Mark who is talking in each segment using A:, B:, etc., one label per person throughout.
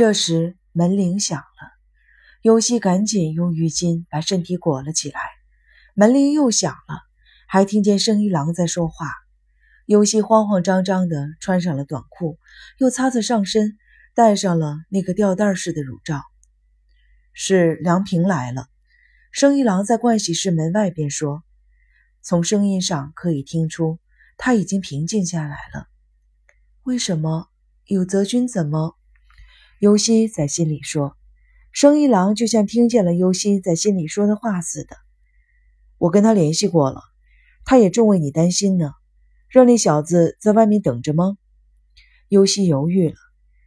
A: 这时门铃响了，尤西赶紧用浴巾把身体裹了起来。门铃又响了，还听见生一郎在说话。尤西慌慌张张地穿上了短裤，又擦擦上身，戴上了那个吊带式的乳罩。是梁平来了。生一郎在盥洗室门外边说：“从声音上可以听出，他已经平静下来了。”为什么？有泽君怎么？尤西在心里说。生一郎就像听见了尤西在心里说的话似的。我跟他联系过了，他也正为你担心呢。让那小子在外面等着吗？尤西犹豫了。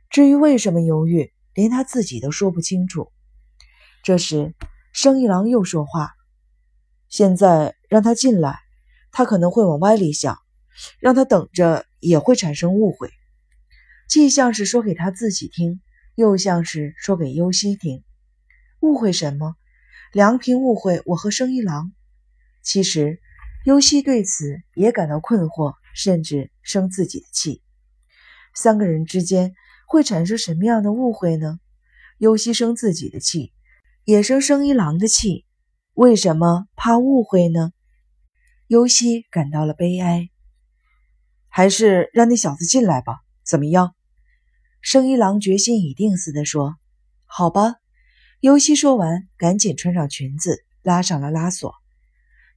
A: 至于为什么犹豫，连他自己都说不清楚。这时。生一郎又说话：“现在让他进来，他可能会往歪里想；让他等着，也会产生误会。既像是说给他自己听，又像是说给优希听。误会什么？梁平误会我和生一郎。其实，优希对此也感到困惑，甚至生自己的气。三个人之间会产生什么样的误会呢？优希生自己的气。”也生生一郎的气，为什么怕误会呢？优西感到了悲哀。还是让那小子进来吧，怎么样？生一郎决心已定似的说：“好吧。”尤西说完，赶紧穿上裙子，拉上了拉锁。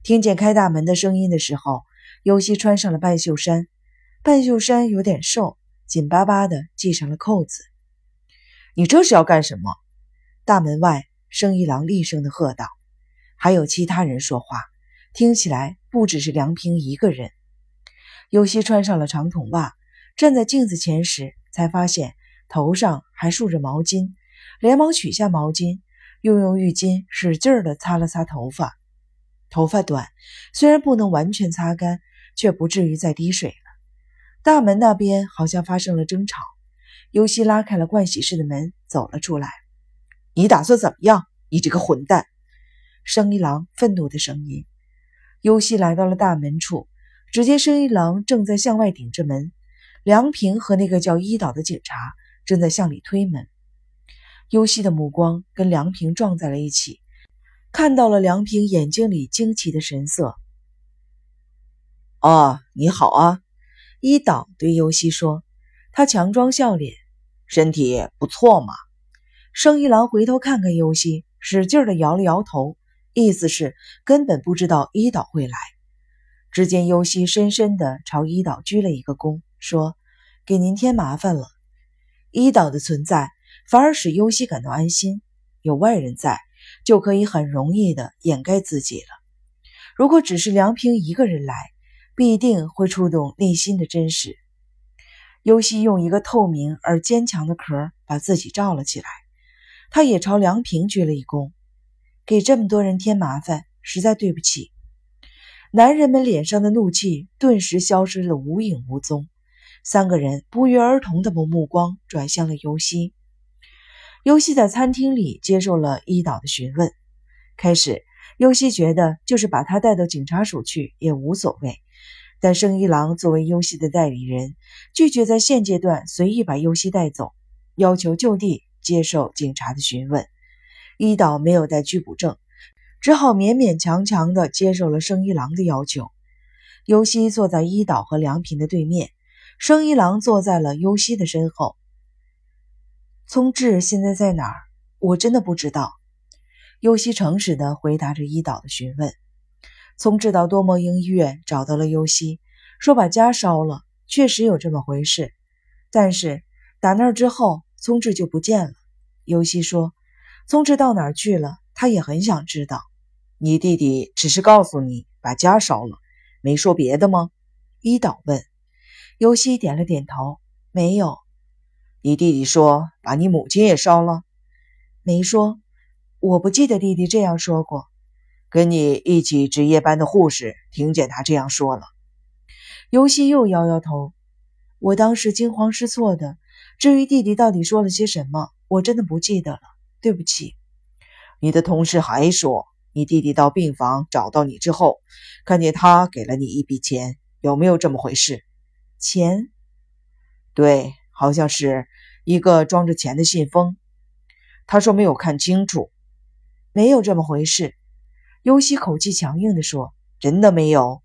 A: 听见开大门的声音的时候，尤西穿上了半袖衫，半袖衫有点瘦，紧巴巴的系上了扣子。你这是要干什么？大门外。生一郎厉声的喝道：“还有其他人说话，听起来不只是梁平一个人。”尤西穿上了长筒袜，站在镜子前时，才发现头上还竖着毛巾，连忙取下毛巾，又用浴巾使劲的擦了擦头发。头发短，虽然不能完全擦干，却不至于再滴水了。大门那边好像发生了争吵，尤西拉开了盥洗室的门，走了出来。你打算怎么样？你这个混蛋！生一郎愤怒的声音。尤西来到了大门处，只见生一郎正在向外顶着门，梁平和那个叫伊岛的警察正在向里推门。尤西的目光跟梁平撞在了一起，看到了梁平眼睛里惊奇的神色。
B: 啊，你好啊！
A: 伊岛对尤西说，他强装笑脸，
B: 身体不错嘛。
A: 生一郎回头看看尤西，使劲的摇了摇头，意思是根本不知道伊岛会来。只见尤西深深的朝伊岛鞠了一个躬，说：“给您添麻烦了。”伊岛的存在反而使优西感到安心，有外人在，就可以很容易的掩盖自己了。如果只是梁平一个人来，必定会触动内心的真实。尤西用一个透明而坚强的壳把自己罩了起来。他也朝梁平鞠了一躬，给这么多人添麻烦，实在对不起。男人们脸上的怒气顿时消失得无影无踪。三个人不约而同的把目光转向了尤西。尤西在餐厅里接受了伊岛的询问。开始，尤西觉得就是把他带到警察署去也无所谓，但生一郎作为尤西的代理人，拒绝在现阶段随意把尤西带走，要求就地。接受警察的询问，伊岛没有带拘捕证，只好勉勉强强地接受了生一郎的要求。尤西坐在伊岛和梁平的对面，生一郎坐在了优西的身后。聪智现在在哪儿？我真的不知道。优西诚实地回答着伊岛的询问。聪智到多摩英医院找到了优西，说把家烧了，确实有这么回事。但是打那儿之后。聪智就不见了。优西说：“聪智到哪儿去了？他也很想知道。”
B: 你弟弟只是告诉你把家烧了，没说别的吗？
A: 伊岛问。尤西点了点头：“没有。”
B: 你弟弟说把你母亲也烧了？
A: 没说。我不记得弟弟这样说过。
B: 跟你一起值夜班的护士听见他这样说了。
A: 尤西又摇摇头：“我当时惊慌失措的。”至于弟弟到底说了些什么，我真的不记得了，对不起。
B: 你的同事还说，你弟弟到病房找到你之后，看见他给了你一笔钱，有没有这么回事？
A: 钱？
B: 对，好像是一个装着钱的信封。他说没有看清楚，
A: 没有这么回事。尤西口气强硬地说：“
B: 真的没有，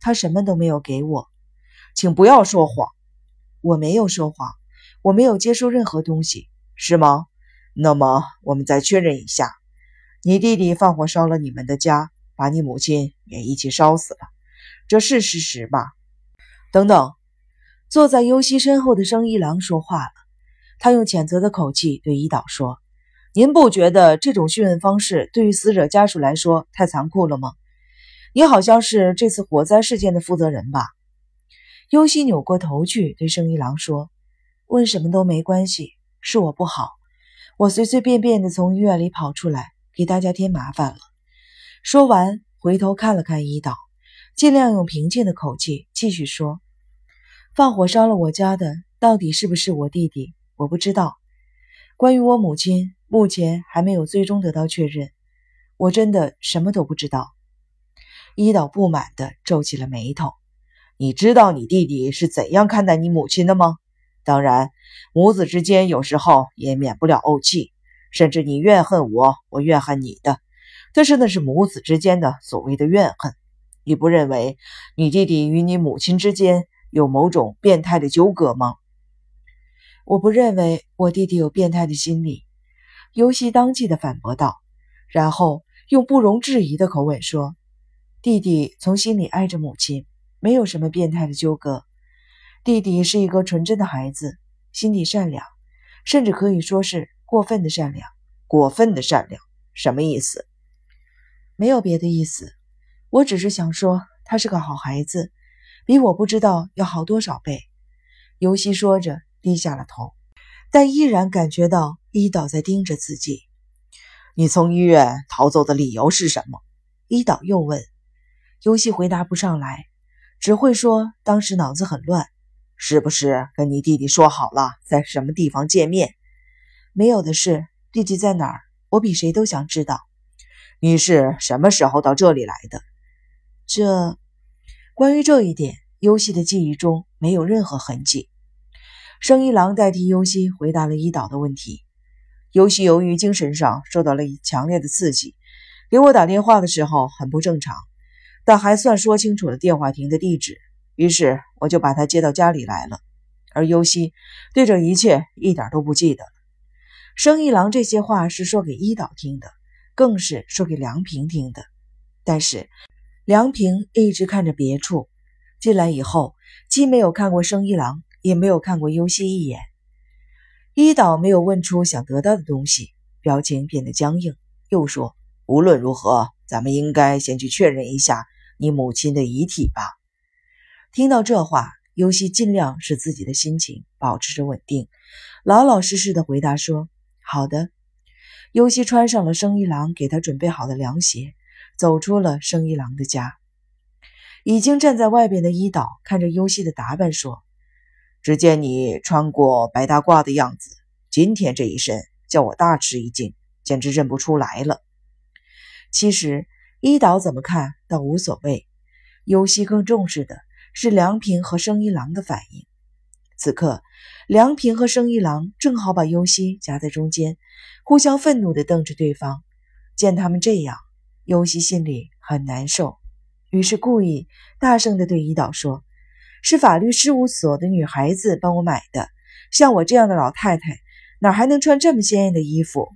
A: 他什么都没有给我，
B: 请不要说谎。
A: 我没有说谎，我没有接收任何东西，
B: 是吗？那么我们再确认一下，你弟弟放火烧了你们的家，把你母亲也一起烧死了，这是事实吧？
A: 等等，坐在尤西身后的生一郎说话了，他用谴责的口气对伊岛说。您不觉得这种讯问方式对于死者家属来说太残酷了吗？你好像是这次火灾事件的负责人吧？优西扭过头去对生一郎说：“问什么都没关系，是我不好，我随随便便的从医院里跑出来，给大家添麻烦了。”说完，回头看了看伊岛，尽量用平静的口气继续说：“放火烧了我家的，到底是不是我弟弟？我不知道。关于我母亲。”目前还没有最终得到确认，我真的什么都不知道。伊岛不满地皱起了眉头。
B: 你知道你弟弟是怎样看待你母亲的吗？当然，母子之间有时候也免不了怄气，甚至你怨恨我，我怨恨你的。但是那是母子之间的所谓的怨恨。你不认为你弟弟与你母亲之间有某种变态的纠葛吗？
A: 我不认为我弟弟有变态的心理。尤西当即的反驳道，然后用不容置疑的口吻说：“弟弟从心里爱着母亲，没有什么变态的纠葛。弟弟是一个纯真的孩子，心地善良，甚至可以说是过分的善良。
B: 过分的善良什么意思？
A: 没有别的意思，我只是想说他是个好孩子，比我不知道要好多少倍。”尤西说着，低下了头。但依然感觉到伊岛在盯着自己。
B: 你从医院逃走的理由是什么？
A: 伊岛又问。尤西回答不上来，只会说当时脑子很乱。
B: 是不是跟你弟弟说好了在什么地方见面？
A: 没有的事。弟弟在哪儿？我比谁都想知道。
B: 你是什么时候到这里来的？
A: 这，关于这一点，尤西的记忆中没有任何痕迹。生一郎代替尤西回答了伊岛的问题。尤西由于精神上受到了强烈的刺激，给我打电话的时候很不正常，但还算说清楚了电话亭的地址。于是我就把他接到家里来了。而尤西对这一切一点都不记得。生一郎这些话是说给伊岛听的，更是说给梁平听的。但是梁平一直看着别处，进来以后既没有看过生一郎。也没有看过优西一眼，伊岛没有问出想得到的东西，表情变得僵硬，又说：“
B: 无论如何，咱们应该先去确认一下你母亲的遗体吧。”
A: 听到这话，优西尽量使自己的心情保持着稳定，老老实实的回答说：“好的。”优西穿上了生一郎给他准备好的凉鞋，走出了生一郎的家。已经站在外边的伊岛看着优西的打扮，说。
B: 只见你穿过白大褂的样子，今天这一身叫我大吃一惊，简直认不出来了。
A: 其实伊岛怎么看倒无所谓，尤西更重视的是梁平和生一郎的反应。此刻，梁平和生一郎正好把尤西夹在中间，互相愤怒地瞪着对方。见他们这样，尤西心里很难受，于是故意大声地对伊岛说。是法律事务所的女孩子帮我买的，像我这样的老太太，哪还能穿这么鲜艳的衣服？